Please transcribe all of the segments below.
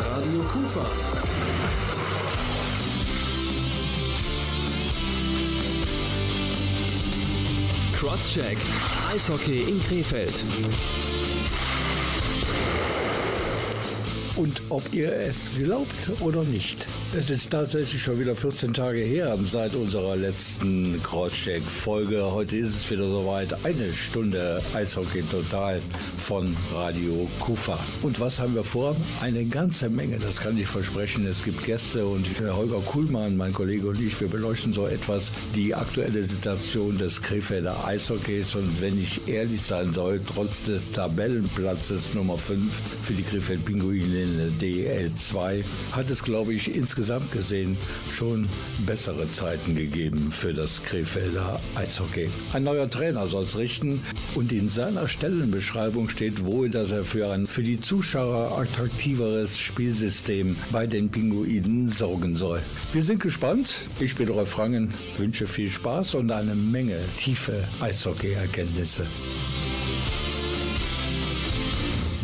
Radio Kufa. Crosscheck. Eishockey in Krefeld. Und ob ihr es glaubt oder nicht, es ist tatsächlich schon wieder 14 Tage her seit unserer letzten Crosscheck-Folge. Heute ist es wieder soweit. Eine Stunde Eishockey total von Radio Kufa. Und was haben wir vor? Eine ganze Menge, das kann ich versprechen. Es gibt Gäste und Holger Kuhlmann, mein Kollege und ich, wir beleuchten so etwas die aktuelle Situation des Krefelder Eishockeys. Und wenn ich ehrlich sein soll, trotz des Tabellenplatzes Nummer 5 für die Krefeld Pinguine in der DL2 hat es, glaube ich, insgesamt gesehen schon bessere Zeiten gegeben für das Krefelder Eishockey. Ein neuer Trainer soll es richten und in seiner Stellenbeschreibung steht wohl, dass er für ein für die Zuschauer attraktiveres Spielsystem bei den Pinguinen sorgen soll. Wir sind gespannt. Ich bin Rolf Rangen, wünsche viel Spaß und eine Menge tiefe Eishockey-Erkenntnisse.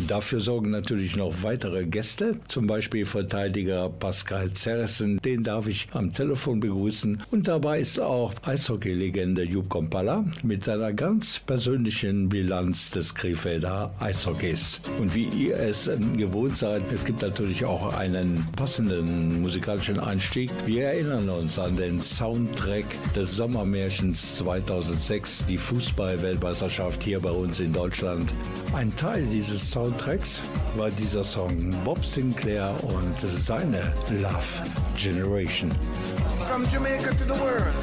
Dafür sorgen natürlich noch weitere Gäste, zum Beispiel Verteidiger Pascal Zerrissen, den darf ich am Telefon begrüßen. Und dabei ist auch Eishockey-Legende Jupp Kompalla mit seiner ganz persönlichen Bilanz des Krefelder Eishockeys. Und wie ihr es gewohnt seid, es gibt natürlich auch einen passenden musikalischen Einstieg. Wir erinnern uns an den Soundtrack des Sommermärchens 2006, die Fußball-Weltmeisterschaft hier bei uns in Deutschland. Ein Teil dieses Soundtracks Soundtracks war dieser Song Bob Sinclair und seine Love Generation. From Jamaica to the world,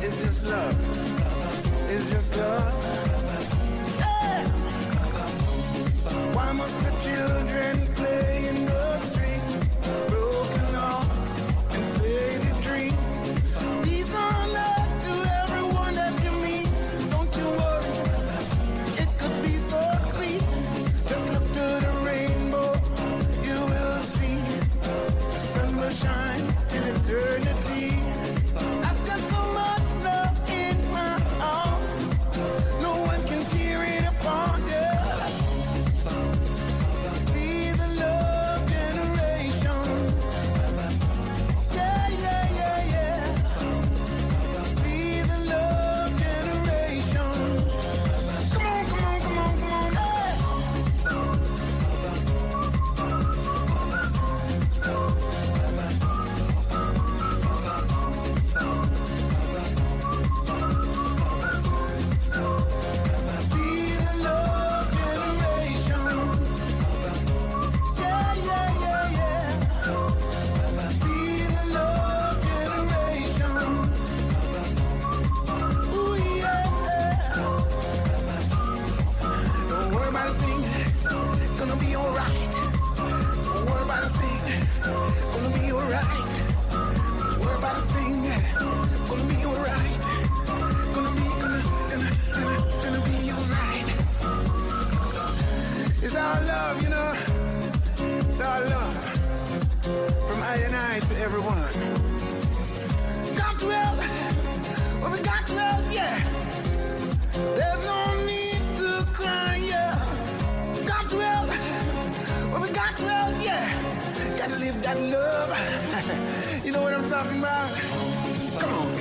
it's just love. It's just love. Hey! Why must the children our love, you know. It's our love. From I and I to everyone. Got to help. Well, we got to help, yeah. There's no need to cry, yeah. Got to help. Well, we got to help, yeah. Gotta live that love. you know what I'm talking about? Come on.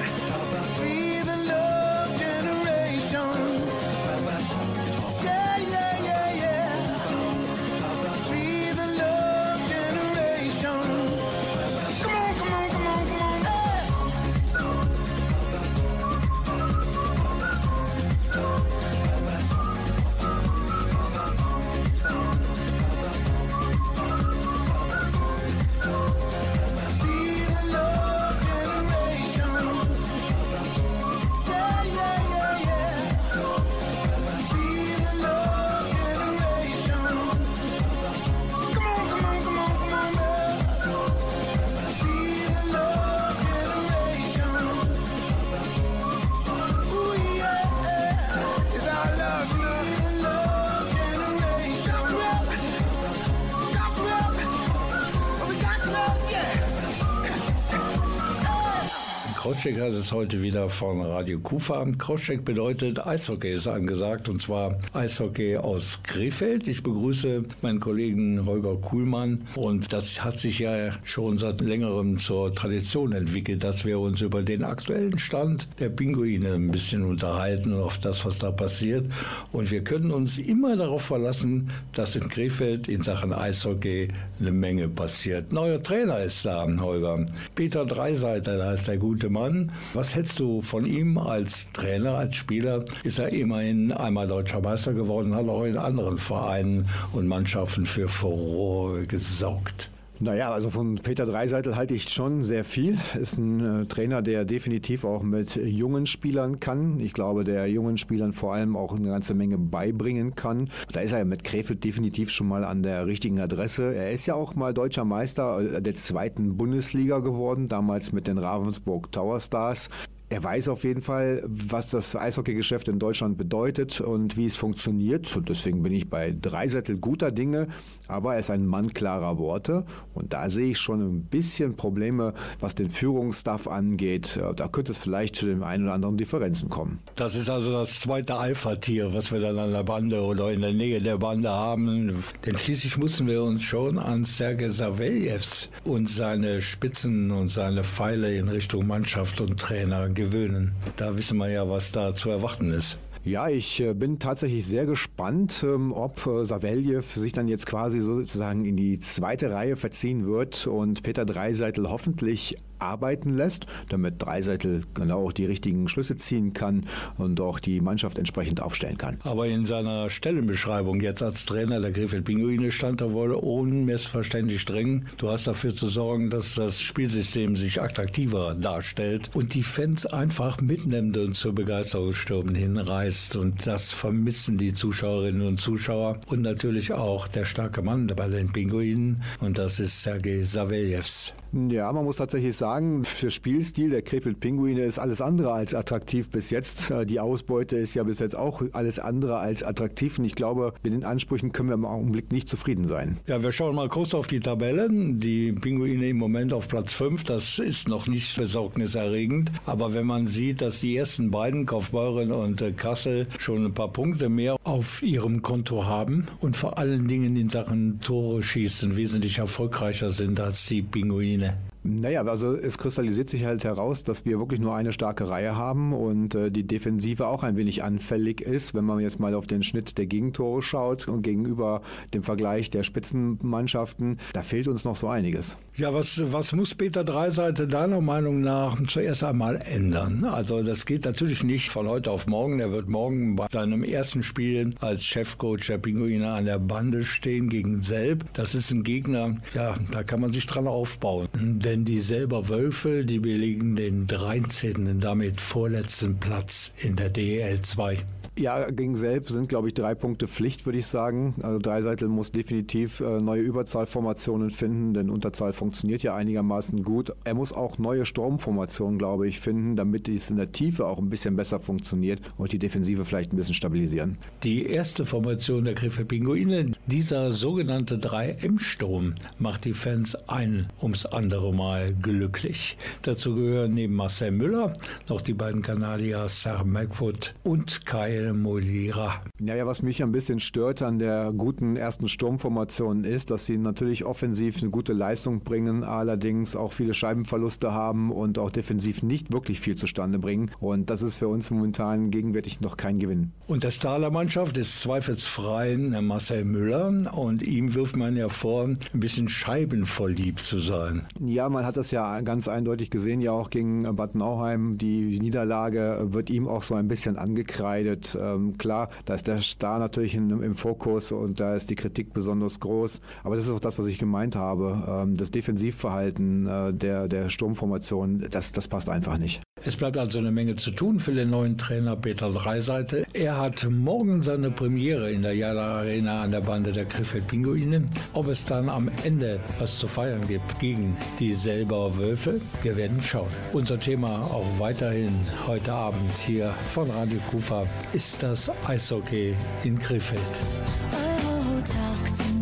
Crosscheck heißt es heute wieder von Radio Kufa. Crosscheck bedeutet Eishockey ist angesagt und zwar Eishockey aus Krefeld. Ich begrüße meinen Kollegen Holger Kuhlmann und das hat sich ja schon seit längerem zur Tradition entwickelt, dass wir uns über den aktuellen Stand der Pinguine ein bisschen unterhalten und auf das, was da passiert. Und wir können uns immer darauf verlassen, dass in Krefeld in Sachen Eishockey eine Menge passiert. Neuer Trainer ist da, Holger. Peter Dreiseiter, da ist der gute Mann. Was hältst du von ihm als Trainer, als Spieler? Ist er immerhin einmal deutscher Meister geworden, hat auch in anderen Vereinen und Mannschaften für Furore gesorgt. Naja, also von Peter Dreiseitel halte ich schon sehr viel. Ist ein äh, Trainer, der definitiv auch mit jungen Spielern kann. Ich glaube, der jungen Spielern vor allem auch eine ganze Menge beibringen kann. Da ist er mit Krefeld definitiv schon mal an der richtigen Adresse. Er ist ja auch mal deutscher Meister äh, der zweiten Bundesliga geworden, damals mit den Ravensburg Tower Stars. Er weiß auf jeden Fall, was das Eishockeygeschäft in Deutschland bedeutet und wie es funktioniert. Und deswegen bin ich bei Dreisettel guter Dinge. Aber er ist ein Mann klarer Worte. Und da sehe ich schon ein bisschen Probleme, was den Führungsstaff angeht. Da könnte es vielleicht zu den ein oder anderen Differenzen kommen. Das ist also das zweite Alpha-Tier, was wir dann an der Bande oder in der Nähe der Bande haben. Denn schließlich mussten wir uns schon an Sergei Saveljews und seine Spitzen und seine Pfeile in Richtung Mannschaft und Trainer gewöhnen. Da wissen wir ja, was da zu erwarten ist. Ja, ich äh, bin tatsächlich sehr gespannt, ähm, ob äh, Saveljew sich dann jetzt quasi sozusagen in die zweite Reihe verziehen wird und Peter Dreiseitel hoffentlich arbeiten lässt, damit Dreiseitel genau auch die richtigen Schlüsse ziehen kann und auch die Mannschaft entsprechend aufstellen kann. Aber in seiner Stellenbeschreibung jetzt als Trainer der Krefeld Pinguine stand er wohl unmissverständlich drin. Du hast dafür zu sorgen, dass das Spielsystem sich attraktiver darstellt und die Fans einfach mitnimmt und zur Begeisterungsstürmen hinreißt. Und das vermissen die Zuschauerinnen und Zuschauer und natürlich auch der starke Mann bei den Pinguinen und das ist Sergei Saveljews. Ja, man muss tatsächlich sagen, sagen, für Spielstil der Krefeld Pinguine ist alles andere als attraktiv bis jetzt. Äh, die Ausbeute ist ja bis jetzt auch alles andere als attraktiv und ich glaube, mit den Ansprüchen können wir im Augenblick nicht zufrieden sein. Ja, wir schauen mal kurz auf die Tabellen. Die Pinguine im Moment auf Platz 5, das ist noch nicht besorgniserregend. Aber wenn man sieht, dass die ersten beiden, Kaufbeuren und äh, Kassel, schon ein paar Punkte mehr auf ihrem Konto haben und vor allen Dingen in Sachen Tore schießen wesentlich erfolgreicher sind als die Pinguine. Naja, also es kristallisiert sich halt heraus, dass wir wirklich nur eine starke Reihe haben und äh, die Defensive auch ein wenig anfällig ist, wenn man jetzt mal auf den Schnitt der Gegentore schaut und gegenüber dem Vergleich der Spitzenmannschaften, da fehlt uns noch so einiges. Ja, was, was muss Peter Dreiseite deiner Meinung nach zuerst einmal ändern? Also das geht natürlich nicht von heute auf morgen. Er wird morgen bei seinem ersten Spiel als Chefcoach der Pinguine an der Bande stehen gegen Selb. Das ist ein Gegner, ja, da kann man sich dran aufbauen denn die selber Wölfe, die belegen den 13. und damit vorletzten Platz in der DEL 2. Ja, gegen Selb sind, glaube ich, drei Punkte Pflicht, würde ich sagen. Also Dreiseitel muss definitiv äh, neue Überzahlformationen finden, denn Unterzahl funktioniert ja einigermaßen gut. Er muss auch neue Stromformationen, glaube ich, finden, damit es in der Tiefe auch ein bisschen besser funktioniert und die Defensive vielleicht ein bisschen stabilisieren. Die erste Formation der Krefeld Pinguine, dieser sogenannte 3M-Sturm, macht die Fans ein ums andere Mal glücklich. Dazu gehören neben Marcel Müller noch die beiden Kanadier Sarah Macwood und Kyle Molira. Naja, was mich ein bisschen stört an der guten ersten Sturmformation ist, dass sie natürlich offensiv eine gute Leistung bringen, allerdings auch viele Scheibenverluste haben und auch defensiv nicht wirklich viel zustande bringen. Und das ist für uns momentan gegenwärtig noch kein Gewinn. Und der Star der Mannschaft ist zweifelsfrei Marcel Müller und ihm wirft man ja vor, ein bisschen scheibenverliebt zu sein. Ja, man hat das ja ganz eindeutig gesehen, ja auch gegen Bad Nauheim. Die Niederlage wird ihm auch so ein bisschen angekreidet. Ähm, klar, da ist der Star natürlich in, im Fokus und da ist die Kritik besonders groß. Aber das ist auch das, was ich gemeint habe. Ähm, das Defensivverhalten äh, der, der Sturmformation, das, das passt einfach nicht. Es bleibt also eine Menge zu tun für den neuen Trainer Peter Dreiseite. Er hat morgen seine Premiere in der Jala Arena an der Bande der Krefeld Pinguine. Ob es dann am Ende was zu feiern gibt gegen die selber Wölfe, wir werden schauen. Unser Thema auch weiterhin heute Abend hier von Radio Kufa ist das Eishockey in Krefeld. Oh,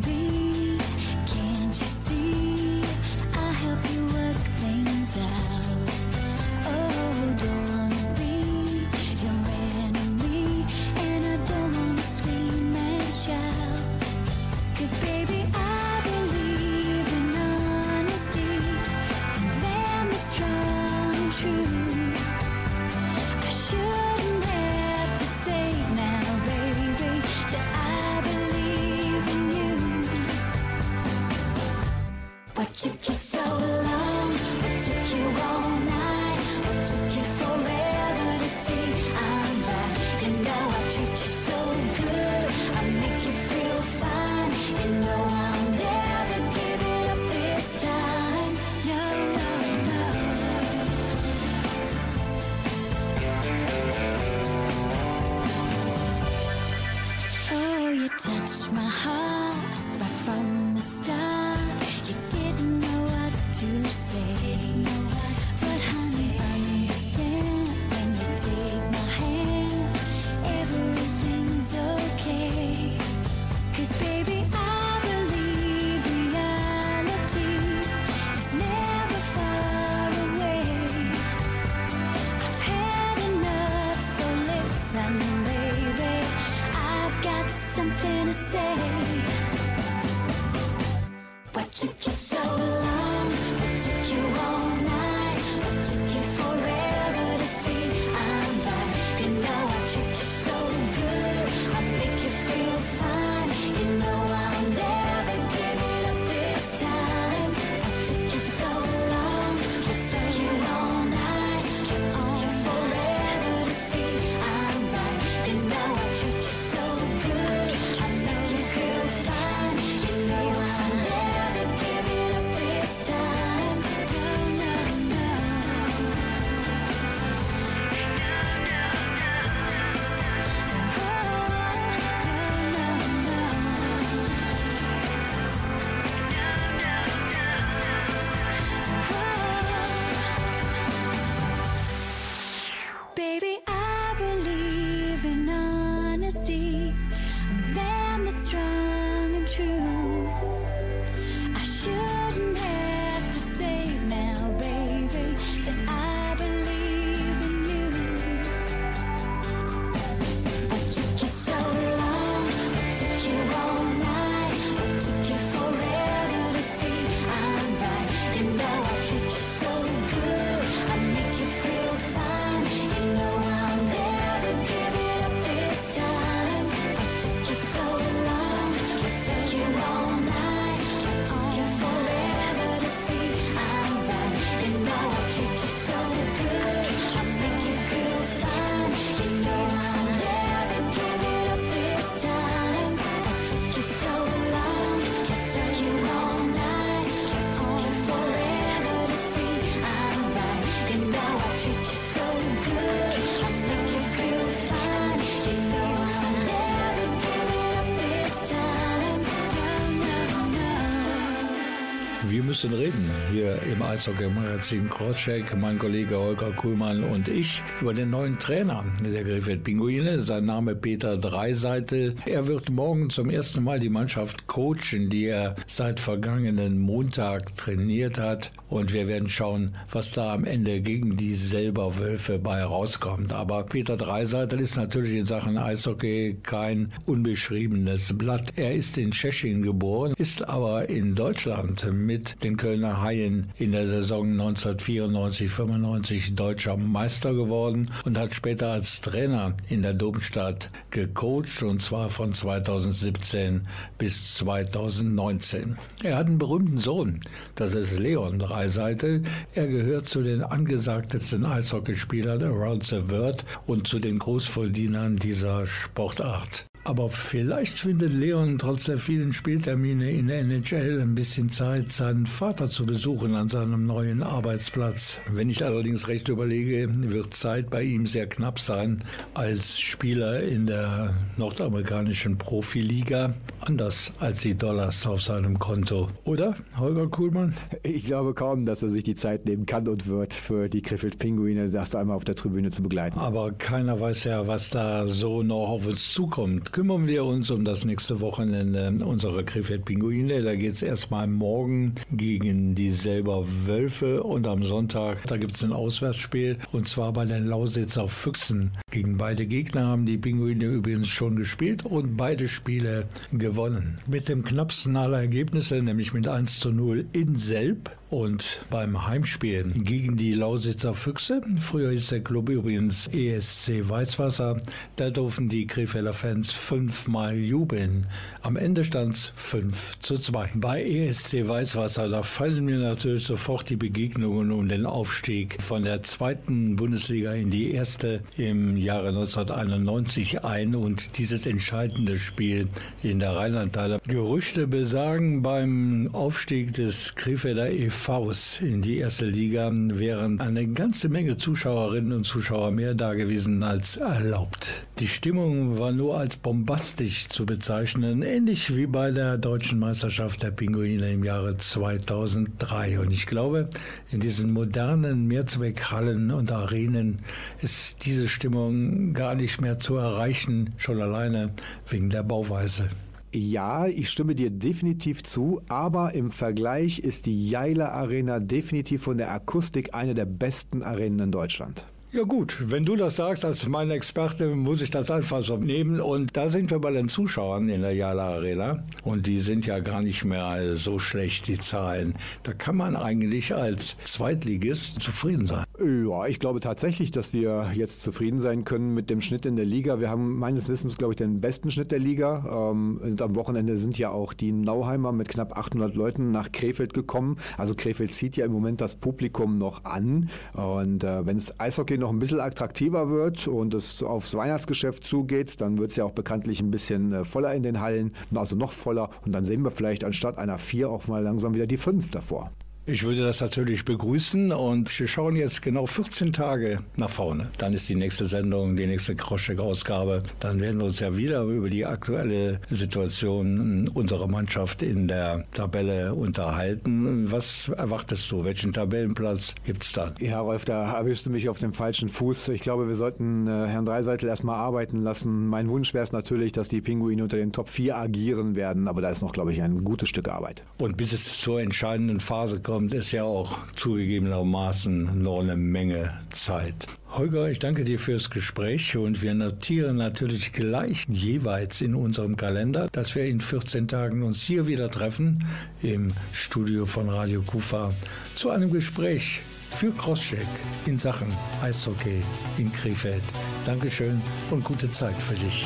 müssen reden hier im Eishockey-Magazin Crosscheck, mein Kollege Holger Kuhlmann und ich über den neuen Trainer der Griffith Pinguine. Sein Name Peter Dreiseitel. Er wird morgen zum ersten Mal die Mannschaft coachen, die er seit vergangenen Montag trainiert hat. Und wir werden schauen, was da am Ende gegen die selber Wölfe bei rauskommt. Aber Peter Dreiseitel ist natürlich in Sachen Eishockey kein unbeschriebenes Blatt. Er ist in Tschechien geboren, ist aber in Deutschland mit den Kölner Haien in der Saison 1994-95 deutscher Meister geworden und hat später als Trainer in der Domstadt gecoacht und zwar von 2017 bis 2019. Er hat einen berühmten Sohn, das ist Leon Dreiseitel. Beiseite. Er gehört zu den angesagtesten Eishockeyspielern around the world und zu den Großvolldienern dieser Sportart. Aber vielleicht findet Leon trotz der vielen Spieltermine in der NHL ein bisschen Zeit, seinen Vater zu besuchen an seinem neuen Arbeitsplatz. Wenn ich allerdings recht überlege, wird Zeit bei ihm sehr knapp sein als Spieler in der nordamerikanischen Profiliga. Anders als die Dollars auf seinem Konto. Oder, Holger Kuhlmann? Ich glaube kaum, dass er sich die Zeit nehmen kann und wird, für die Krefeld Pinguine das einmal auf der Tribüne zu begleiten. Aber keiner weiß ja, was da so noch auf uns zukommt kümmern wir uns um das nächste Wochenende unserer Krefeld Pinguine. Da geht es erstmal morgen gegen die selber Wölfe und am Sonntag, da gibt es ein Auswärtsspiel und zwar bei den Lausitzer Füchsen. Gegen beide Gegner haben die Pinguine übrigens schon gespielt und beide Spiele gewonnen. Mit dem knappsten aller Ergebnisse, nämlich mit 1 zu 0 in Selb Und beim Heimspiel gegen die Lausitzer Füchse, früher hieß der Club übrigens ESC Weißwasser, da durften die Krefelder Fans fünfmal jubeln. Am Ende stand es 5 zu 2. Bei ESC Weißwasser, da fallen mir natürlich sofort die Begegnungen um den Aufstieg von der zweiten Bundesliga in die erste im Jahre 1991 ein und dieses entscheidende Spiel in der Rheinlandhalle. Gerüchte besagen, beim Aufstieg des Krefelder e.V Faust in die erste Liga wären eine ganze Menge Zuschauerinnen und Zuschauer mehr da gewesen als erlaubt. Die Stimmung war nur als bombastisch zu bezeichnen, ähnlich wie bei der deutschen Meisterschaft der Pinguine im Jahre 2003. Und ich glaube, in diesen modernen Mehrzweckhallen und Arenen ist diese Stimmung gar nicht mehr zu erreichen, schon alleine wegen der Bauweise. Ja, ich stimme dir definitiv zu, aber im Vergleich ist die Jaila Arena definitiv von der Akustik eine der besten Arenen in Deutschland. Ja gut, wenn du das sagst als mein Experte, muss ich das einfach so nehmen. Und da sind wir bei den Zuschauern in der Jala Arena. Und die sind ja gar nicht mehr so schlecht, die Zahlen. Da kann man eigentlich als Zweitligist zufrieden sein. Ja, ich glaube tatsächlich, dass wir jetzt zufrieden sein können mit dem Schnitt in der Liga. Wir haben meines Wissens, glaube ich, den besten Schnitt der Liga. Ähm, und am Wochenende sind ja auch die Nauheimer mit knapp 800 Leuten nach Krefeld gekommen. Also Krefeld zieht ja im Moment das Publikum noch an. Und äh, wenn es Eishockey noch ein bisschen attraktiver wird und es aufs Weihnachtsgeschäft zugeht, dann wird es ja auch bekanntlich ein bisschen äh, voller in den Hallen, also noch voller. Und dann sehen wir vielleicht anstatt einer 4 auch mal langsam wieder die 5 davor. Ich würde das natürlich begrüßen und wir schauen jetzt genau 14 Tage nach vorne. Dann ist die nächste Sendung, die nächste Crosscheck-Ausgabe. Dann werden wir uns ja wieder über die aktuelle Situation unserer Mannschaft in der Tabelle unterhalten. Was erwartest du? Welchen Tabellenplatz gibt es dann? Ja, Rolf, da erwischst du mich auf dem falschen Fuß. Ich glaube, wir sollten äh, Herrn Dreiseitel erstmal arbeiten lassen. Mein Wunsch wäre es natürlich, dass die Pinguine unter den Top 4 agieren werden, aber da ist noch, glaube ich, ein gutes Stück Arbeit. Und bis es zur entscheidenden Phase kommt, kommt, ist ja auch zugegebenermaßen noch eine Menge Zeit. Holger, ich danke dir fürs Gespräch und wir notieren natürlich gleich jeweils in unserem Kalender, dass wir in 14 Tagen uns hier wieder treffen im Studio von Radio Kufa zu einem Gespräch für Crosscheck in Sachen Eishockey in Krefeld. Dankeschön und gute Zeit für dich.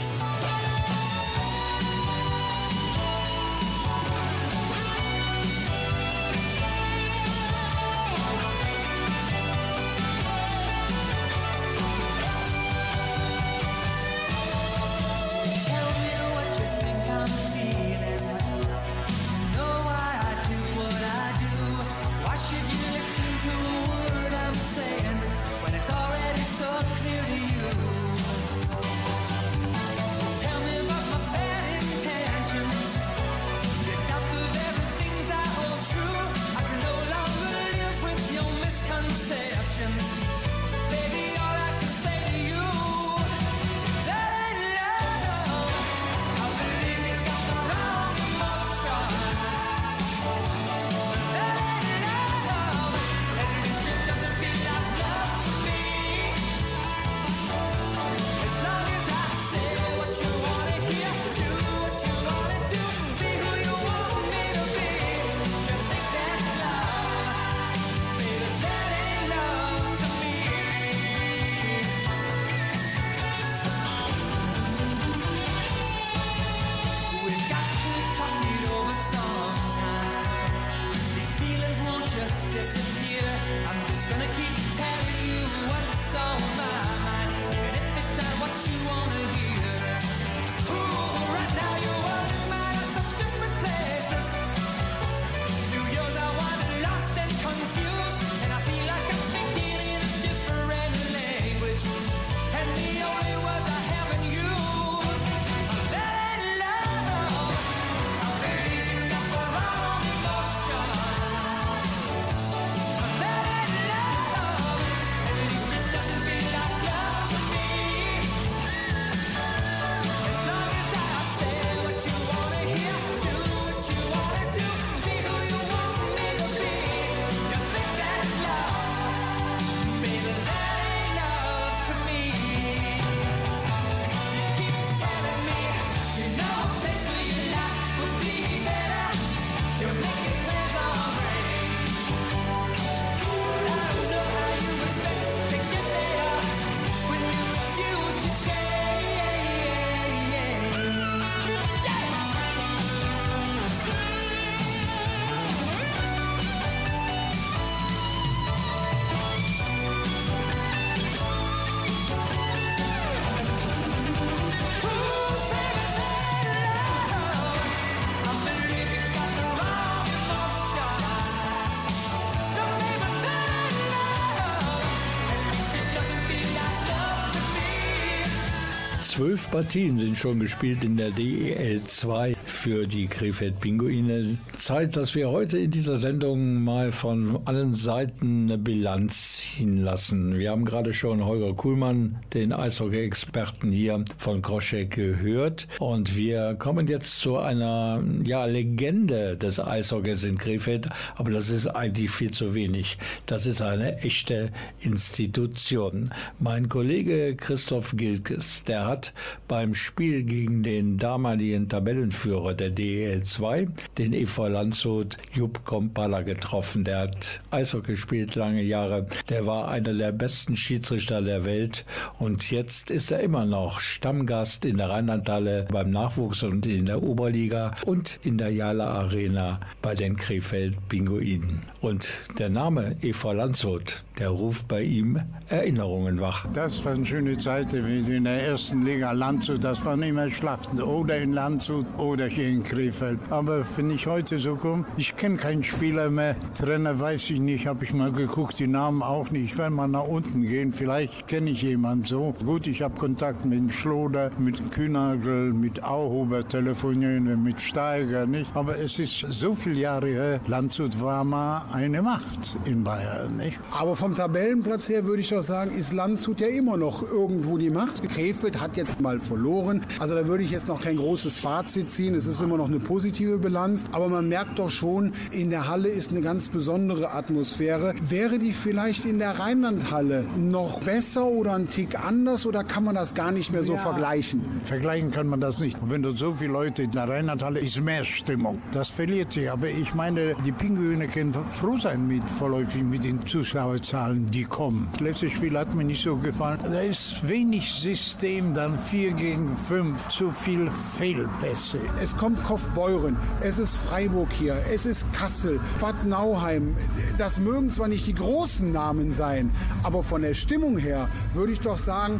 Zwölf Partien sind schon gespielt in der DEL 2 für die Krefeld Pinguine. Zeit, dass wir heute in dieser Sendung mal von allen Seiten eine Bilanz ziehen lassen. Wir haben gerade schon Holger Kuhlmann, den Eishockey-Experten hier von Kroschek gehört und wir kommen jetzt zu einer ja, Legende des Eishockeys in Krefeld, aber das ist eigentlich viel zu wenig. Das ist eine echte Institution. Mein Kollege Christoph Gilkes, der hat beim Spiel gegen den damaligen Tabellenführer der DEL 2, den EV Landshut, Jupp Kompala getroffen. Der hat Eishockey gespielt lange Jahre. Der war einer der besten Schiedsrichter der Welt und jetzt ist er immer noch Stammgast in der Rheinlandhalle beim Nachwuchs und in der Oberliga und in der Jala Arena bei den Krefeld Pinguinen. Und der Name EV Landshut, der ruft bei ihm Erinnerungen wach. Das waren schöne Zeiten wie in der ersten Liga Landshut. Das waren immer Schlachten oder in Landshut oder hier in Krefeld. Aber wenn ich heute so komme, ich kenne keinen Spieler mehr. Trainer weiß ich nicht, habe ich mal geguckt, die Namen auch nicht. Ich werde mal nach unten gehen, vielleicht kenne ich jemanden so. Gut, ich habe Kontakt mit Schloder, mit Kühnagel, mit Auhuber telefonieren, mit Steiger, nicht? Aber es ist so viele Jahre her, Landshut war mal eine Macht in Bayern, nicht? Aber vom Tabellenplatz her würde ich doch sagen, ist Landshut ja immer noch irgendwo die Macht. Krefeld hat jetzt mal verloren. Also da würde ich jetzt noch kein großes Fazit ziehen. Es ist immer noch eine positive Bilanz. Aber man merkt doch schon, in der Halle ist eine ganz besondere Atmosphäre. Wäre die vielleicht in der Rheinlandhalle noch besser oder ein Tick anders oder kann man das gar nicht mehr so ja, vergleichen? Vergleichen kann man das nicht. Wenn du so viele Leute in der Rheinlandhalle ist mehr Stimmung. Das verliert sich. Aber ich meine, die Pinguine können froh sein mit vorläufig mit den Zuschauerzahlen, die kommen. Das letzte Spiel hat mir nicht so gefallen. Da ist wenig System, dann 4 gegen 5, zu viel Fehlpässe. Es kommt Kaufbeuren, es ist Freiburg hier, es ist Kassel, Bad Nauheim. Das mögen zwar nicht die großen Namen sein, aber von der Stimmung her würde ich doch sagen,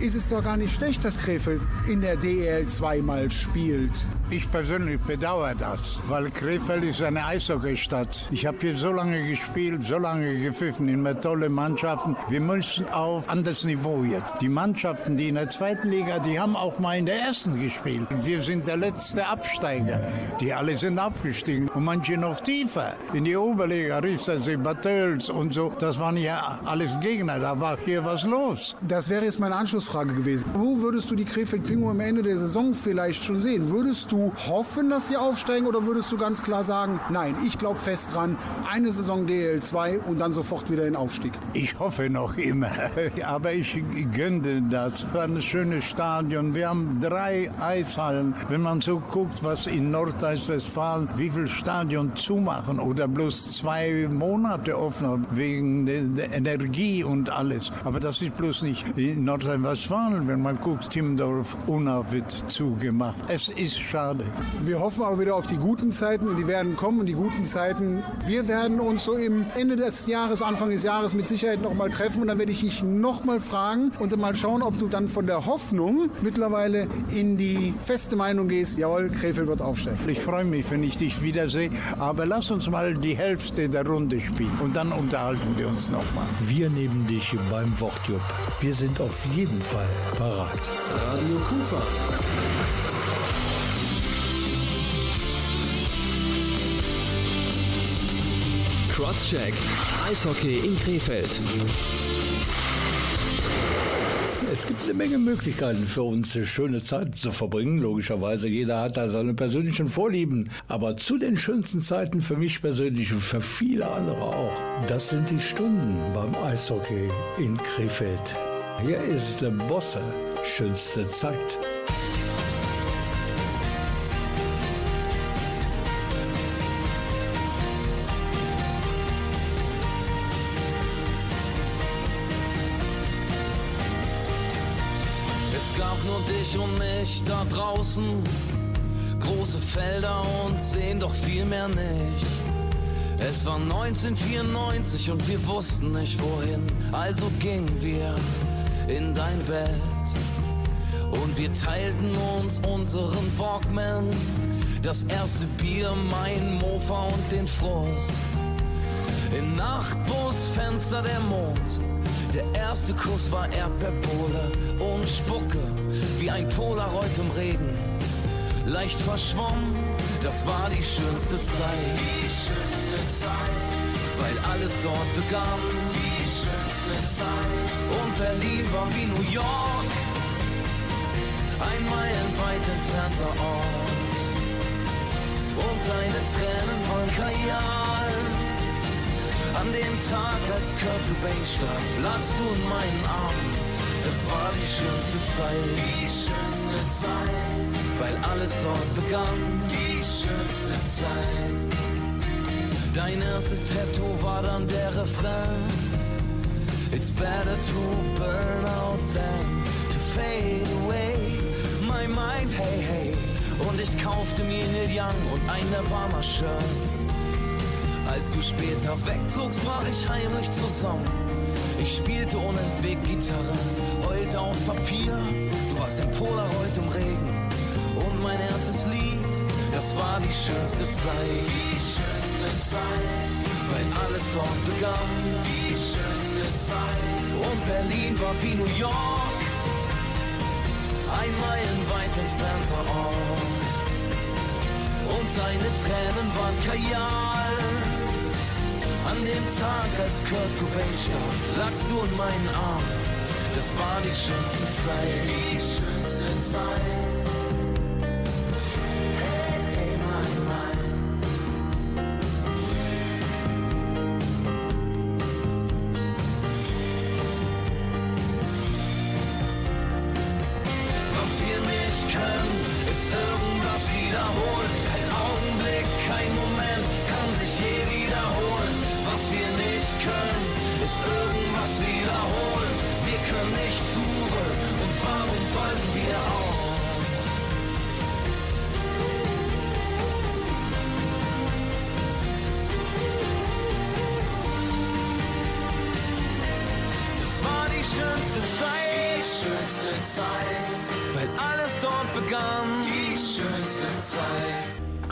ist es doch gar nicht schlecht, dass Krefeld in der DEL zweimal spielt. Ich persönlich bedauere das, weil Krefeld ist eine Eishockeystadt. Ich habe hier so lange gespielt, so lange gepfiffen, immer tolle Mannschaften. Wir müssen auf anderes Niveau jetzt. Die Mannschaften, die in der zweiten Liga, die haben auch mal in der ersten gespielt. Wir sind der letzte Absteiger. Die alle sind abgestiegen und manche noch tiefer. In die Oberliga, Riestersee, Bad Tölz und so. Das waren ja alles Gegner. Da war hier was los. Das wäre jetzt meine Anschlussfrage gewesen. Wo würdest du die Krefeld Pinguine am Ende der Saison vielleicht schon sehen? Würdest du hoffen, dass sie aufsteigen oder würdest du ganz klar sagen, nein, ich glaube fest dran, eine Saison DL2 und dann sofort wieder in Aufstieg? Ich hoffe noch immer, aber ich gönne das. Es war ein schönes Stadion. Wir haben drei Eishallen. Wenn man so guckt, was in Nordrhein-Westfalen, wie viel Stadion zumachen oder bloß zwei Monate offen wegen der Energie und alles. Aber das ist bloß nicht in Nordrhein-Westfalen. Wenn man guckt, Timmendorf, Unna wird zugemacht. Es ist schade schade. Wir hoffen aber wieder auf die guten Zeiten und die werden kommen. Und die guten Zeiten, wir werden uns so im Ende des Jahres, Anfang des Jahres mit Sicherheit noch mal treffen und dann werde ich dich noch mal fragen und dann mal schauen, ob du dann von der Hoffnung mittlerweile in die feste Meinung gehst, jawohl, Krefeld wird aufsteigen. Ich freue mich, wenn ich dich wiedersehe, aber lass uns mal die Hälfte der Runde spielen und dann unterhalten wir uns noch mal. Wir nehmen dich beim Wortjupp. Wir sind auf jeden Fall parat. Radio Kufa. Crosscheck. Eishockey in Krefeld. Es gibt eine Menge Möglichkeiten für uns, schöne Zeiten zu verbringen. Logischerweise, jeder hat da seine persönlichen Vorlieben. Aber zu den schönsten Zeiten für mich persönlich und für viele andere auch, das sind die Stunden beim Eishockey in Krefeld. Hier ist der Bosse, schönste Zeit. Dich und mich da draußen. Große Felder und sehen doch viel mehr nicht. Es war 1994 und wir wussten nicht wohin, also gingen wir in dein Bett. Und wir teilten uns unseren Walkman, das erste Bier, mein Mofa und den Frust. Im Nachtbusfenster der Mond. Der erste Kuss war Erdbeerbohle ohne Spucke, wie ein Polaroid im Regen. Leicht verschwommen, das war die schönste Zeit. Die schönste Zeit, weil alles dort begann. Die schönste Zeit. Und Berlin war wie New York, ein meilenweit entfernter Ort. Und deine Tränen von Kajal. An dem Tag, als Kurt Cobain starb, lagst du in meinen Armen. Das war die schönste Zeit. Die schönste Zeit. Weil alles dort begann. Die schönste Zeit. Dein erstes Tattoo war dann der Refrain. It's better to burn out than to fade away. My mind, hey, hey. Und ich kaufte mir Neil Young und ein Nirvana-Shirt. Als du später wegzogst, brach ich heimlich zusammen. Ich spielte unentwegt Gitarre, heulte auf Papier. Du warst im Polaroid im Regen. Und mein erstes Lied, das war die schönste Zeit. Die schönste Zeit, weil alles dort begann. Die schönste Zeit. Und Berlin war wie New York, ein meilenweit entfernter Ort. Und deine Tränen waren Kajal. An dem Tag, als Kurt Cobain starb, lagst du in meinen Armen. Das war die schönste Zeit. Die schönste Zeit.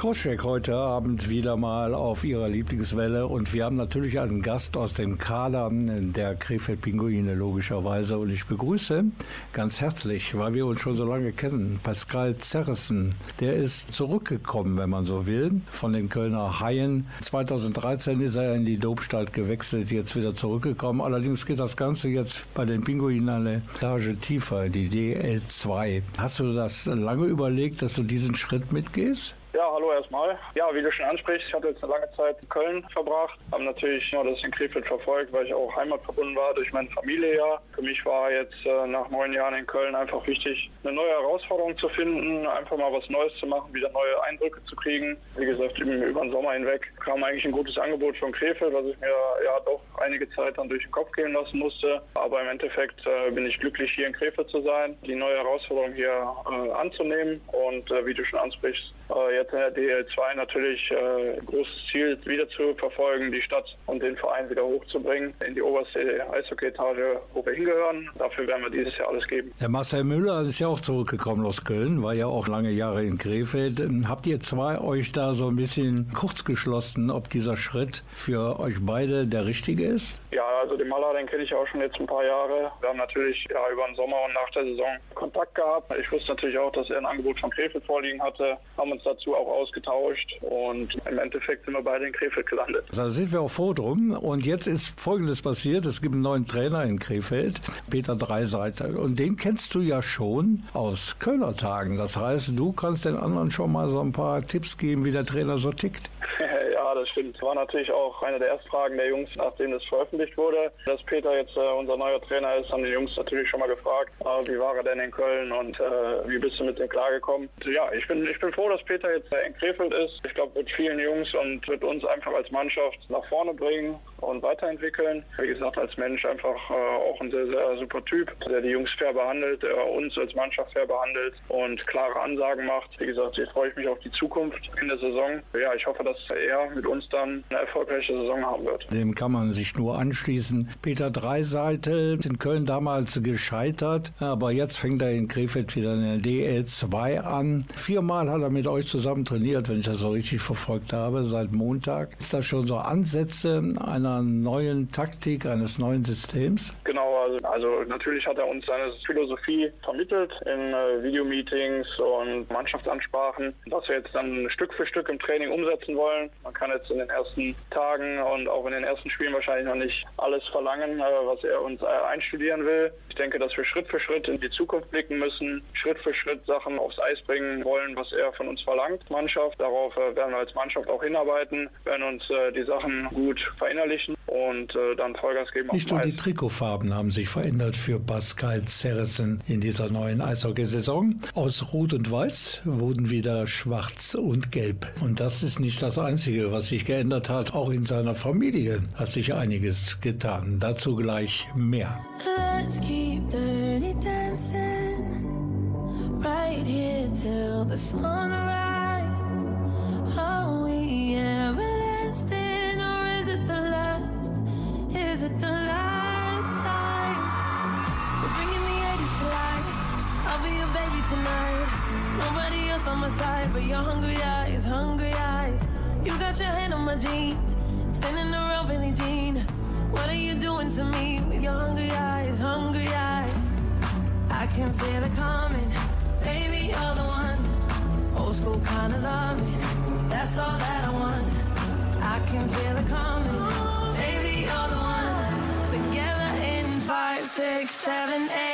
Crosscheck heute Abend wieder mal auf ihrer Lieblingswelle und wir haben natürlich einen Gast aus dem Kader der Krefeld-Pinguine logischerweise und ich begrüße ganz herzlich, weil wir uns schon so lange kennen, Pascal Zerrissen. Der ist zurückgekommen, wenn man so will, von den Kölner Haien. 2013 ist er in die Dobstadt gewechselt, jetzt wieder zurückgekommen. Allerdings geht das Ganze jetzt bei den Pinguinen eine Etage tiefer, die DL2. Hast du das lange überlegt, dass du diesen Schritt mitgehst? Hallo erstmal. Ja, wie du schon ansprichst, ich hatte jetzt eine lange Zeit in Köln verbracht, habe natürlich nur das in Krefeld verfolgt, weil ich auch heimatverbunden war durch meine Familie ja. Für mich war jetzt äh, nach neun Jahren in Köln einfach wichtig, eine neue Herausforderung zu finden, einfach mal was Neues zu machen, wieder neue Eindrücke zu kriegen. Wie gesagt, über den Sommer hinweg kam eigentlich ein gutes Angebot von Krefeld, was ich mir ja doch einige Zeit dann durch den Kopf gehen lassen musste. Aber im Endeffekt äh, bin ich glücklich, hier in Krefeld zu sein, die neue Herausforderung hier äh, anzunehmen und äh, wie du schon ansprichst, äh, jetzt in der DL2 natürlich äh, großes Ziel wieder zu verfolgen, die Stadt und den Verein wieder hochzubringen in die oberste Eishockey-Etage, wo wir hingehören. Dafür werden wir dieses Jahr alles geben. Der Marcel Müller ist ja auch zurückgekommen aus Köln, war ja auch lange Jahre in Krefeld. Habt ihr zwei euch da so ein bisschen kurz geschlossen, ob dieser Schritt für euch beide der richtige ist? Ja, also den Maler, den kenne ich auch schon jetzt ein paar Jahre. Wir haben natürlich ja, über den Sommer und nach der Saison Kontakt gehabt. Ich wusste natürlich auch, dass er ein Angebot von Krefeld vorliegen hatte, haben uns dazu auch ausgetauscht und im Endeffekt sind wir beide in Krefeld gelandet. Da sind wir auch froh drum. Und jetzt ist Folgendes passiert. Es gibt einen neuen Trainer in Krefeld, Peter Dreiseiter. Und den kennst du ja schon aus Kölner Tagen. Das heißt, du kannst den anderen schon mal so ein paar Tipps geben, wie der Trainer so tickt. ja, das stimmt. War natürlich auch eine der Erstfragen der Jungs, nachdem das veröffentlicht wurde. Dass Peter jetzt äh, unser neuer Trainer ist, haben die Jungs natürlich schon mal gefragt, äh, wie war er denn in Köln und äh, wie bist du mit dem klargekommen. Ja, ich bin, ich bin froh, dass Peter jetzt in Krefeld ist. Ich glaube, wird vielen Jungs und wird uns einfach als Mannschaft nach vorne bringen und weiterentwickeln. Wie gesagt, als Mensch einfach äh, auch ein sehr, sehr super Typ, der die Jungs fair behandelt, der uns als Mannschaft fair behandelt und klare Ansagen macht. Wie gesagt, hier freue ich mich auf die Zukunft in der Saison. Ja, ich hoffe, dass er mit uns dann eine erfolgreiche Saison haben wird. Dem kann man sich nur anschließen. Peter Dreiseitel in Köln damals gescheitert, aber jetzt fängt er in Krefeld wieder in der DL2 an. Viermal hat er mit euch zusammen trainiert, wenn ich das so richtig verfolgt habe, seit Montag. Ist das schon so Ansätze einer neuen Taktik, eines neuen Systems? Genau, also, also natürlich hat er uns seine Philosophie vermittelt in äh, Videomeetings und Mannschaftsansprachen, was wir jetzt dann Stück für Stück im Training umsetzen wollen. Man kann jetzt in den ersten Tagen und auch in den ersten Spielen wahrscheinlich noch nicht alles verlangen, äh, was er uns äh, einstudieren will. Ich denke, dass wir Schritt für Schritt in die Zukunft blicken müssen, Schritt für Schritt Sachen aufs Eis bringen wollen, was er von uns verlangt. Mannschaft, darauf äh, werden wir als Mannschaft auch hinarbeiten, werden uns äh, die Sachen gut verinnerlichen und äh, dann Vollgas geben. Nicht nur die Trikotfarben haben sich verändert für Pascal Zerrissen in dieser neuen Eishockeysaison. Aus Rot und Weiß wurden wieder Schwarz und Gelb. Und das ist nicht das Einzige, was sich geändert hat. Auch in seiner Familie hat sich einiges getan. Dazu gleich mehr. Let's keep dirty dancing right here till the sunrise. Are we everlasting or is it the last? Is it the last time? We're bringing the 80s to life. I'll be your baby tonight. Nobody else by my side but your hungry eyes, hungry eyes. You got your hand on my jeans, spinning around Billie Jean. What are you doing to me with your hungry eyes, hungry eyes? I can feel it coming, baby, you're the one. Old school kind of loving, that's all that I want. I can feel it coming, baby, you're the one. Together in five, six, seven, eight.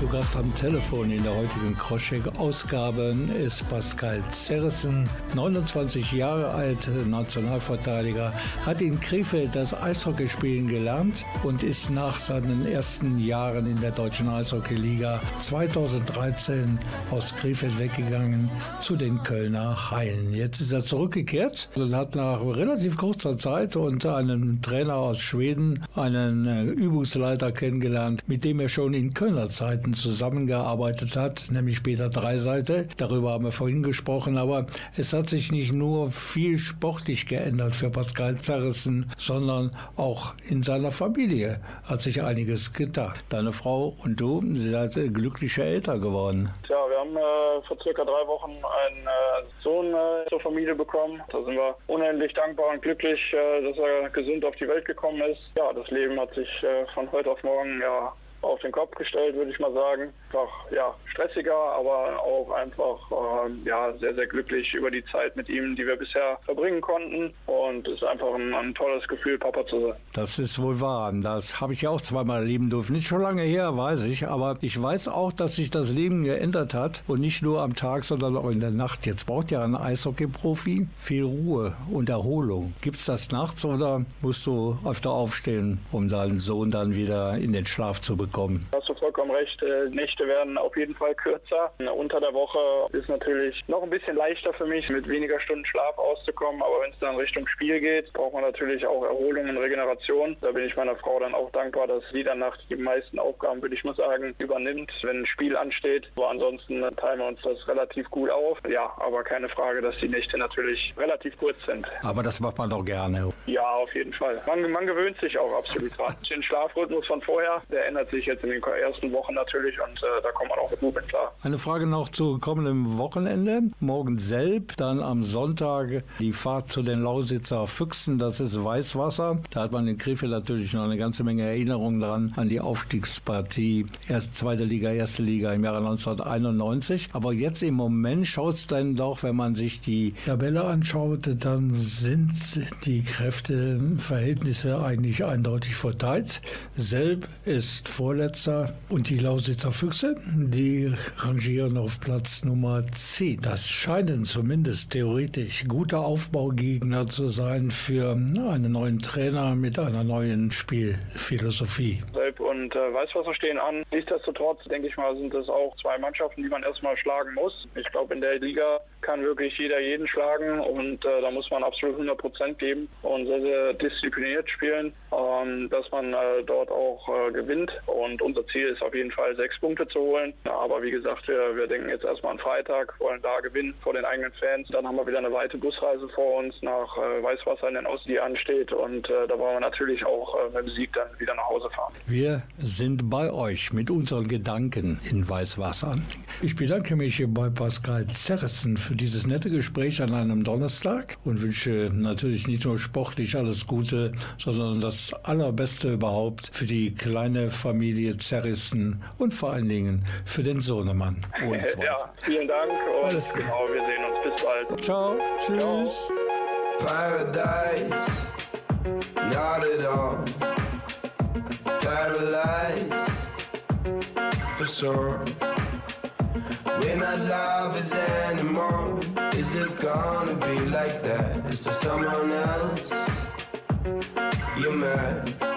Am Telefon in der heutigen Kroschek-Ausgabe ist Pascal Zerrissen, 29 Jahre alt, Nationalverteidiger, hat in Krefeld das Eishockeyspielen gelernt und ist nach seinen ersten Jahren in der deutschen Eishockeyliga 2013 aus Krefeld weggegangen zu den Kölner Haien. Jetzt ist er zurückgekehrt und hat nach relativ kurzer Zeit unter einem Trainer aus Schweden einen äh, Übungsleiter kennengelernt, mit dem er schon in Kölner Zeiten zusammen zusammengearbeitet hat, nämlich Peter Dreiseite. Darüber haben wir vorhin gesprochen, aber es hat sich nicht nur viel sportlich geändert für Pascal Zerrissen, sondern auch in seiner Familie hat sich einiges getan. Deine Frau und du seid glückliche Eltern geworden. Ja, wir haben äh, vor circa drei Wochen einen äh, Sohn äh, zur Familie bekommen. Da sind wir unendlich dankbar und glücklich, äh, dass er gesund auf die Welt gekommen ist. Ja, das Leben hat sich äh, von heute auf morgen ja auf den Kopf gestellt, würde ich mal sagen. Einfach ja, stressiger, aber auch einfach äh, ja, sehr, sehr glücklich über die Zeit mit ihm, die wir bisher verbringen konnten. Und es ist einfach ein, ein, tolles Gefühl, Papa zu sein. Das ist wohl wahr. Das habe ich ja auch zweimal erleben dürfen. Nicht schon lange her, weiß ich, aber ich weiß auch, dass sich das Leben geändert hat und nicht nur am Tag, sondern auch in der Nacht. Jetzt braucht ja ein Eishockey-Profi viel Ruhe und Erholung. Gibt es das nachts oder musst du öfter aufstehen, um deinen Sohn dann wieder in den Schlaf zu bekommen? Bekommen. Hast du vollkommen recht, äh, Nächte werden auf jeden Fall kürzer. Unter der Woche ist natürlich noch ein bisschen leichter für mich, mit weniger Stunden Schlaf auszukommen, aber wenn es dann Richtung Spiel geht, braucht man natürlich auch Erholung und Regeneration. Da bin ich meiner Frau dann auch dankbar, dass sie dann nach die meisten Aufgaben, würde ich mal sagen, übernimmt, wenn ein Spiel ansteht. Aber ansonsten teilen wir uns das relativ gut auf. Ja, aber keine Frage, dass die Nächte natürlich relativ kurz sind. Aber das macht man doch gerne. Ja, auf jeden Fall. Man, man gewöhnt sich auch absolut dran. Den Schlafrhythmus von vorher, der ändert sich jetzt in den ersten Wochen natürlich und äh, da kommt man auch gut mit klar. Eine Frage noch zu kommendem Wochenende. Morgen selb, dann am Sonntag die Fahrt zu den Lausitzer Füchsen, das ist Weißwasser. Da hat man in Krefeld natürlich noch eine ganze Menge Erinnerungen dran an die Aufstiegspartie. Erst zweite Liga, erste Liga im Jahre 1991. Aber jetzt im Moment schaut es dann doch, wenn man sich die Tabelle anschaut, dann sind die Kräfteverhältnisse eigentlich eindeutig verteilt. Selb ist Vorletzter und die Lausitzer Füchse, die rangieren auf Platz Nummer 10. Das scheinen zumindest theoretisch gute Aufbaugegner zu sein für einen neuen Trainer mit einer neuen Spielphilosophie. Selb und äh, Weißwasser stehen an. Nichtsdestotrotz, denke ich mal, sind das auch zwei Mannschaften, die man erstmal schlagen muss. Ich glaube, in der Liga kann wirklich jeder jeden schlagen und äh, da muss man absolut 100 Prozent geben und sehr, sehr diszipliniert spielen, ähm, dass man äh, dort auch äh, gewinnt. Und unser Ziel ist auf jeden Fall sechs Punkte zu holen. Ja, aber wie gesagt, wir, wir denken jetzt erstmal an Freitag, wollen da gewinnen vor den eigenen Fans. Dann haben wir wieder eine weite Busreise vor uns nach äh, Weißwasser in den Osten, die ansteht und äh, da wollen wir natürlich auch äh, mit dem Sieg dann wieder nach Hause fahren. Wir sind bei euch mit unseren Gedanken in Weißwasser. Ich bedanke mich hier bei Pascal Zerrissen für dieses nette Gespräch an einem Donnerstag und wünsche natürlich nicht nur sportlich alles Gute, sondern das Allerbeste überhaupt für die kleine Familie Zerrissen und vor allen Dingen für den Sohnemann. ja, vielen Dank und genau, wir sehen uns. Bis bald. Ciao. Tschüss. Paradise, not at all. Paralyzed, for sure. We're not lovers anymore. Is it gonna be like that? Is there someone else? You're mad.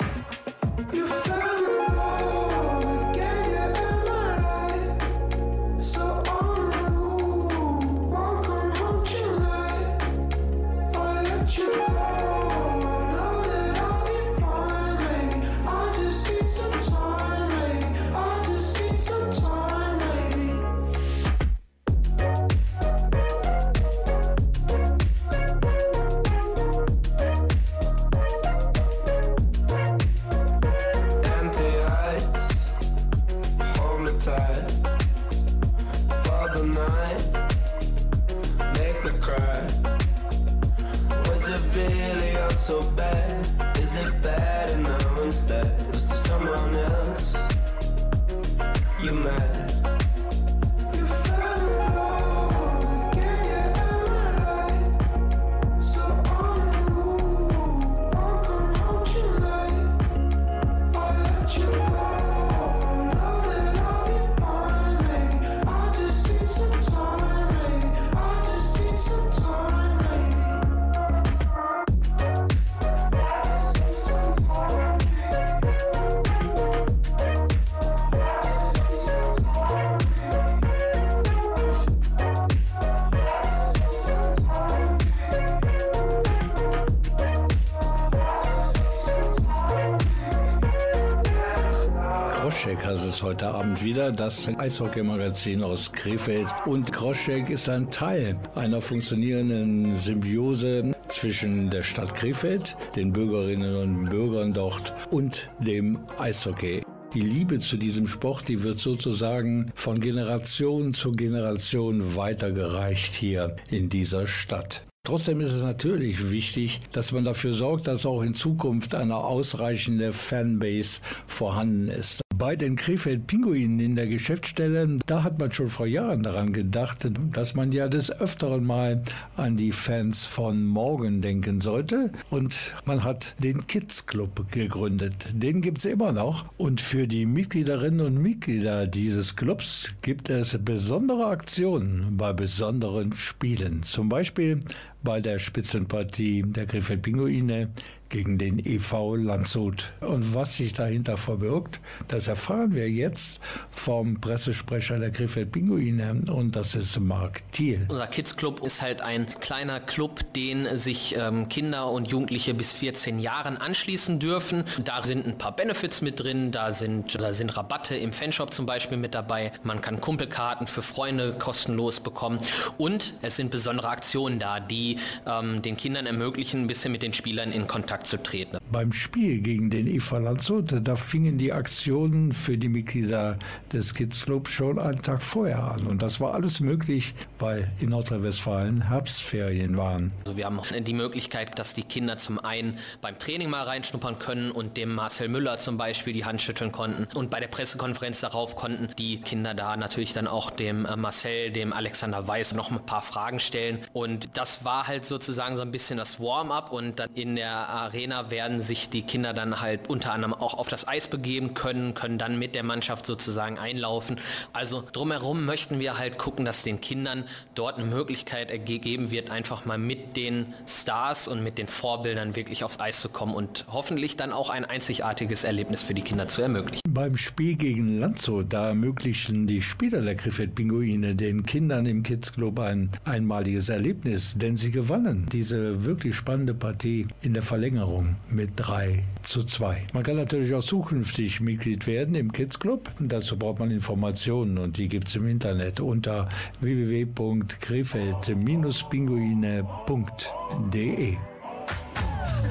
Heißt es heute Abend wieder, das Eishockey-Magazin aus Krefeld. Und Kroschek ist ein Teil einer funktionierenden Symbiose zwischen der Stadt Krefeld, den Bürgerinnen und Bürgern dort und dem Eishockey. Die Liebe zu diesem Sport, die wird sozusagen von Generation zu Generation weitergereicht hier in dieser Stadt. Trotzdem ist es natürlich wichtig, dass man dafür sorgt, dass auch in Zukunft eine ausreichende Fanbase vorhanden ist. Bei den Krefeld Pinguinen in der Geschäftsstelle, da hat man schon vor Jahren daran gedacht, dass man ja des Öfteren mal an die Fans von morgen denken sollte. Und man hat den Kids Club gegründet. Den gibt es immer noch. Und für die Mitgliederinnen und Mitglieder dieses Clubs gibt es besondere Aktionen bei besonderen Spielen. Zum Beispiel bei der Spitzenpartie der Krefeld Pinguine gegen den EV Landshut. Und was sich dahinter verbirgt, das erfahren wir jetzt vom Pressesprecher der Krefeld Pinguine und das ist Marc Thiel. Unser Kids Club ist halt ein kleiner Club, den sich ähm, Kinder und Jugendliche bis 14 Jahren anschließen dürfen. Da sind ein paar Benefits mit drin, da sind, da sind Rabatte im Fanshop zum Beispiel mit dabei. Man kann Kumpelkarten für Freunde kostenlos bekommen und es sind besondere Aktionen da, die ähm, den Kindern ermöglichen, ein bisschen mit den Spielern in Kontakt zu treten. Beim Spiel gegen den IFA Landshut, da fingen die Aktionen für die Mitglieder des Kids Club schon einen Tag vorher an. Und das war alles möglich, weil in Nordrhein-Westfalen Herbstferien waren. Also wir haben die Möglichkeit, dass die Kinder zum einen beim Training mal reinschnuppern können und dem Marcel Müller zum Beispiel die Hand schütteln konnten. Und bei der Pressekonferenz darauf konnten die Kinder da natürlich dann auch dem äh, Marcel, dem Alexander Weiß noch ein paar Fragen stellen. Und das war halt sozusagen so ein bisschen das Warm-up und dann in der Arena werden sich die Kinder dann halt unter anderem auch auf das Eis begeben können, können dann mit der Mannschaft sozusagen einlaufen. Also drumherum möchten wir halt gucken, dass den Kindern dort eine Möglichkeit gegeben wird, einfach mal mit den Stars und mit den Vorbildern wirklich aufs Eis zu kommen und hoffentlich dann auch ein einzigartiges Erlebnis für die Kinder zu ermöglichen. Beim Spiel gegen Landshut, da ermöglichen die Spieler der Krefeld Pinguine den Kindern im Kids Club ein einmaliges Erlebnis, denn sie gewannen diese wirklich spannende Partie in der Verlängerung mit 3 zu 2. Man kann natürlich auch zukünftig Mitglied werden im Kids Club. Dazu braucht man Informationen und die gibt es im Internet unter www.krefeld-pinguine.de.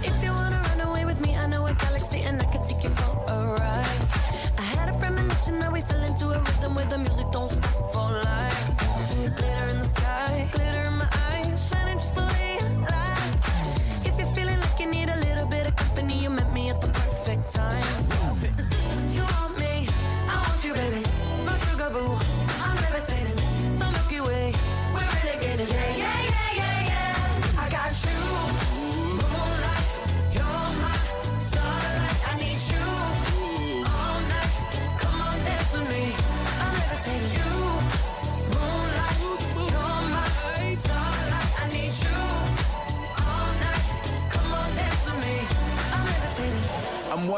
If you You want me, I want you, baby. My sugar boo, I'm levitating. The Milky Way, we're yeah,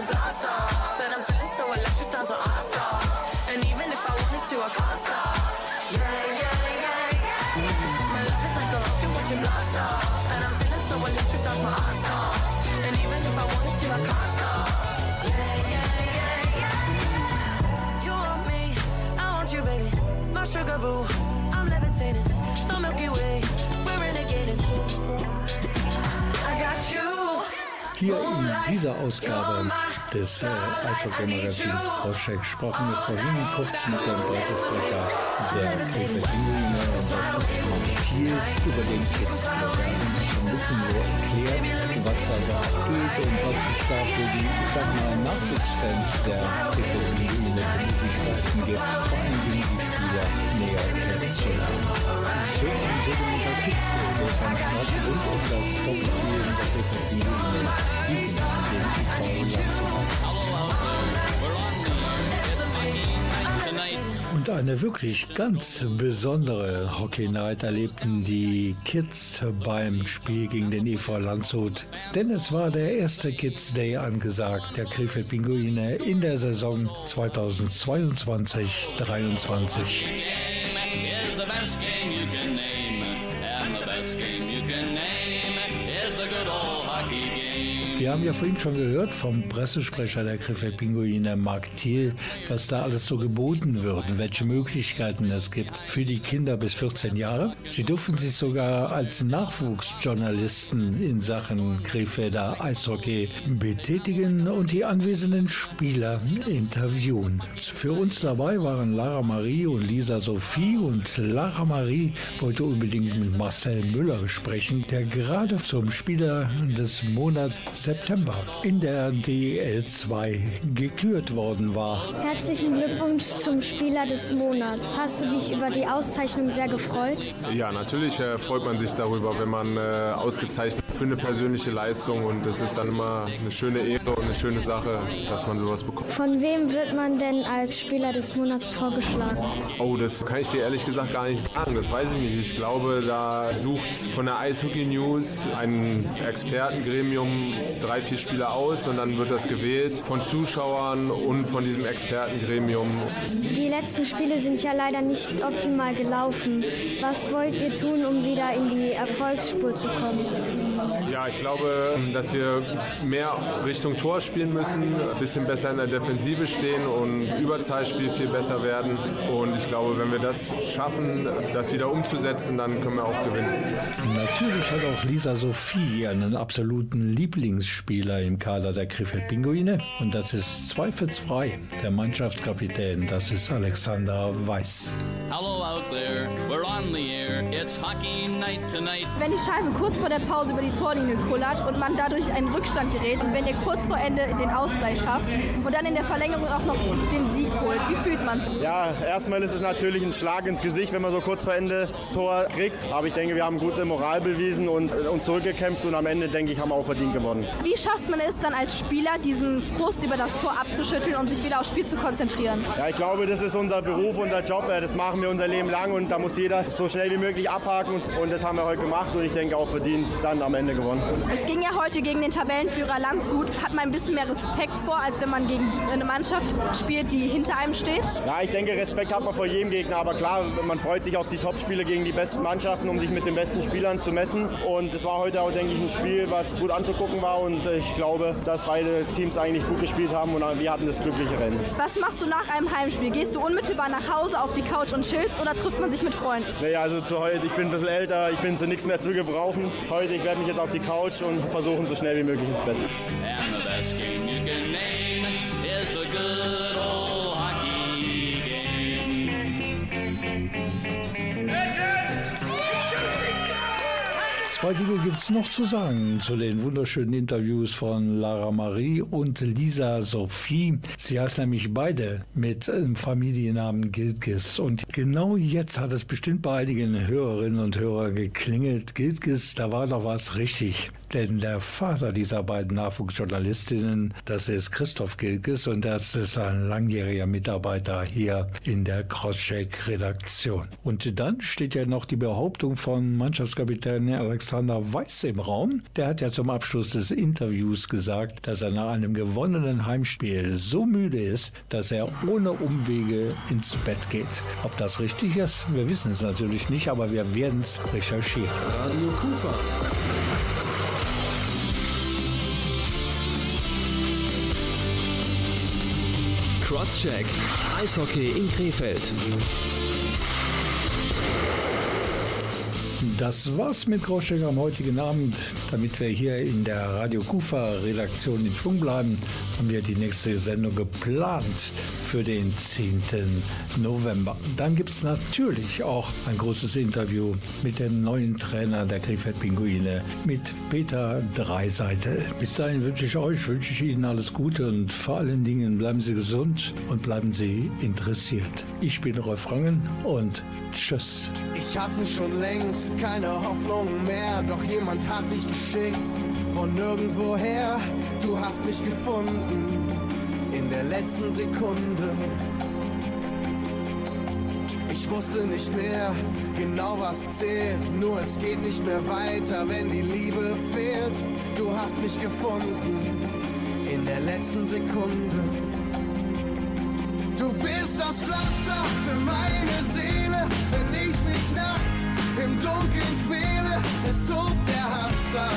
It blast off. And I'm feeling so electric, down so awesome. And even if I wanted to, I can't stop. Yeah, yeah, yeah, yeah. My love is like a rocket, watch it blast off. And I'm feeling so electric, that's my ass off. And even if I wanted to, I can't stop. Yeah, yeah, yeah, yeah. You want me, I want you, baby. My sugar boo, I'm levitating. The Milky Way, we're renegading. I got you. Hier in dieser Ausgabe des äh, Eishockey-Magazins Crosscheck sprachen wir vorhin kurz mit dem Pressesprecher der Krefeld und das ist viel über den Kids ein bisschen so erklärt, was da so abgeht und was es da für die, ich sag mal, Nachwuchsfans der Krefeld Pinguine Möglichkeiten gibt, vor allem die Spieler näher und eine wirklich ganz besondere Hockey Night erlebten die Kids beim Spiel gegen den EV Landshut. Denn es war der erste Kids Day angesagt der Krefeld Pinguine in der Saison 2022-23. last game Wir haben ja vorhin schon gehört vom Pressesprecher der Krefeld Pinguine, Mark Thiel, was da alles so geboten wird welche Möglichkeiten es gibt für die Kinder bis 14 Jahre. Sie dürfen sich sogar als Nachwuchsjournalisten in Sachen Krefelder Eishockey betätigen und die anwesenden Spieler interviewen. Für uns dabei waren Lara Marie und Lisa Sophie und Lara Marie wollte unbedingt mit Marcel Müller sprechen, der gerade zum Spieler des Monats September in der DL 2 gekürt worden war. Herzlichen Glückwunsch zum Spieler des Monats. Hast du dich über die Auszeichnung sehr gefreut? Ja, natürlich äh, freut man sich darüber, wenn man äh, ausgezeichnet für eine persönliche Leistung und das ist dann immer eine schöne Ehre und eine schöne Sache, dass man sowas bekommt. Von wem wird man denn als Spieler des Monats vorgeschlagen? Oh, das kann ich dir ehrlich gesagt gar nicht sagen. Das weiß ich nicht. Ich glaube, da sucht von der Eishockey News ein Expertengremium drei, vier Spieler aus und dann wird das gewählt von Zuschauern und von diesem Expertengremium. Die letzten Spiele sind ja leider nicht optimal gelaufen. Was wollt ihr tun, um wieder in die Erfolgsspur zu kommen? Ja, ich glaube, dass wir mehr Richtung Tor spielen müssen, ein bisschen besser in der Defensive stehen und Überzahlspiel viel besser werden. Und ich glaube, wenn wir das schaffen, das wieder umzusetzen, dann können wir auch gewinnen. Natürlich hat auch Lisa Sophie einen absoluten Lieblingsspieler im Kader der Krefeld Pinguine und das ist zweifelsfrei der Mannschaftskapitän, das ist Alexander Weiß. Hello out there, we're on the air. It's hockey night tonight. Wenn die Scheibe kurz vor der Pause über die Torlinie kullert und man dadurch einen Rückstand gerät und wenn ihr kurz vor Ende den Ausgleich schafft und dann in der Verlängerung auch noch den Sieg holt, wie fühlt man sich? Ja, erstmal ist es natürlich ein Schlag ins Gesicht, wenn man so kurz vor Ende das Tor kriegt. Aber ich denke, wir haben gute Moral bewiesen und äh, uns zurückgekämpft und am Ende, denke ich, haben wir auch verdient gewonnen. Wie schafft man es dann als Spieler, diesen Frust über das Tor abzuschütteln und sich wieder aufs Spiel zu konzentrieren? Ja, ich glaube, das ist unser Beruf, unser Job. Das machen wir unser Leben lang und da muss jeder so schnell wie möglich abhaken. Und das haben wir heute gemacht und ich denke auch verdient dann am Ende gewonnen. Es ging ja heute gegen den Tabellenführer Landshut. Hat man ein bisschen mehr Respekt vor, als wenn man gegen eine Mannschaft spielt, die hinter einem steht? Ja, ich denke, Respekt hat man vor jedem Gegner, aber klar, man freut sich auf die Topspiele gegen die besten Mannschaften, um sich mit den besten Spielern zu messen. Und es war heute auch, denke ich, ein Spiel, was gut anzugucken war und ich glaube, dass beide Teams eigentlich gut gespielt haben und wir hatten das glückliche Rennen. Was machst du nach einem Heimspiel? Gehst du unmittelbar nach Hause auf die Couch und chillst oder trifft man sich mit Freunden? Naja, also zu heute, ich bin ein bisschen älter, ich bin zu nichts mehr zu gebrauchen. Heute, ich werde mich jetzt auf die Couch und versuchen, so schnell wie möglich ins Bett. And Zwei gibt es noch zu sagen zu den wunderschönen Interviews von Lara Marie und Lisa Sophie. Sie heißt nämlich beide mit dem Familiennamen Gilgis. Und genau jetzt hat es bestimmt bei einigen Hörerinnen und Hörern geklingelt. Gilgis, da war doch was richtig. Denn der Vater dieser beiden Nachwuchsjournalistinnen, das ist Christoph Gilkes und das ist ein langjähriger Mitarbeiter hier in der Crosscheck-Redaktion. Und dann steht ja noch die Behauptung von Mannschaftskapitän Alexander Weiß im Raum. Der hat ja zum Abschluss des Interviews gesagt, dass er nach einem gewonnenen Heimspiel so müde ist, dass er ohne Umwege ins Bett geht. Ob das richtig ist, wir wissen es natürlich nicht, aber wir werden es recherchieren. Radio Kufa. Crosscheck. Eishockey in Krefeld. Das war's mit Großcheck am heutigen Abend. Damit wir hier in der Radio Kufa Redaktion in Schwung bleiben, haben wir die nächste Sendung geplant für den 10. November. Dann gibt's natürlich auch ein großes Interview mit dem neuen Trainer der Krefeld Pinguine, mit Peter Dreiseitel. Bis dahin wünsche ich euch, wünsche ich Ihnen alles Gute und vor allen Dingen bleiben Sie gesund und bleiben Sie interessiert. Ich bin Rolf Rangen und tschüss. Ich hatte schon längst keine Hoffnung mehr, doch jemand hat dich geschickt von nirgendwoher. Du hast mich gefunden in der letzten Sekunde. Ich wusste nicht mehr genau was zählt, nur es geht nicht mehr weiter, wenn die Liebe fehlt. Du hast mich gefunden in der letzten Sekunde. Du bist das Pflaster für meine Seele, wenn ich mich nachts im Dunkeln quäle. Es tobt der Hass da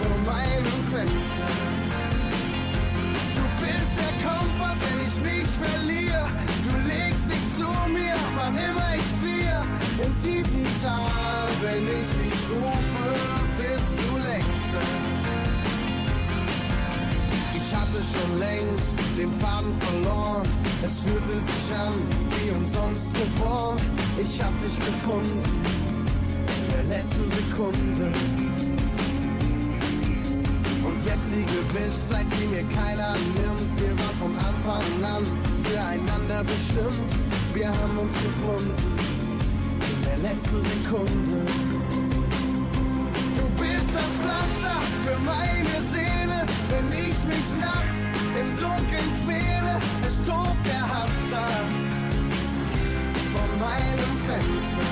vor meinem Fenster. Du bist der Kompass, wenn ich mich verliere. Du legst dich zu mir, wann immer ich friere. Im tiefen Tal, wenn ich dich rufe, bist du längst da. Ich hatte schon längst den Faden verloren. Es fühlte sich an wie umsonst geboren. Ich hab dich gefunden in der letzten Sekunde. Und jetzt die Gewissheit, die mir keiner nimmt. Wir waren von Anfang an füreinander bestimmt. Wir haben uns gefunden in der letzten Sekunde. Du bist das Pflaster für meine Seele, wenn ich mich nachts im Dunkeln quäle. Es tobt der Hass da vor meinem Fenster.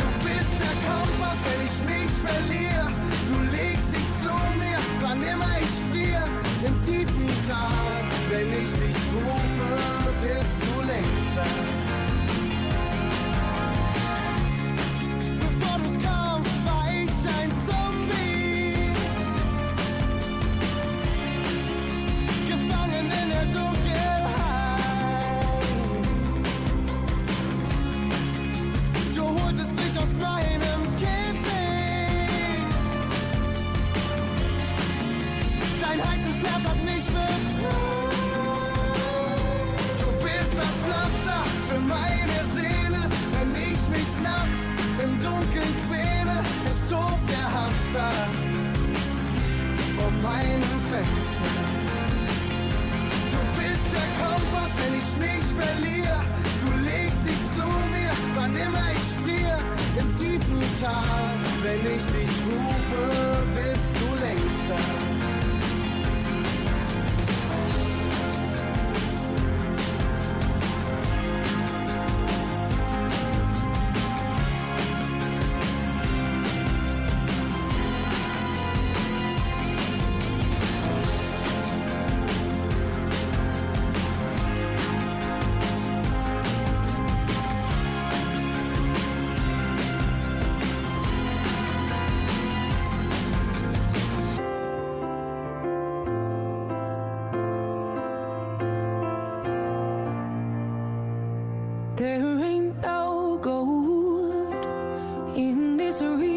Du bist der Kompass, wenn ich mich verliere. Du legst dich zu mir, wann immer ich friere. Im tiefen Tal, wenn ich dich rufe, bist du längst da. Verliere. Du legst dich zu mir, wann immer ich friere. Im tiefen Tal, wenn ich dich rufe, bist du längst da. No gold in this arena.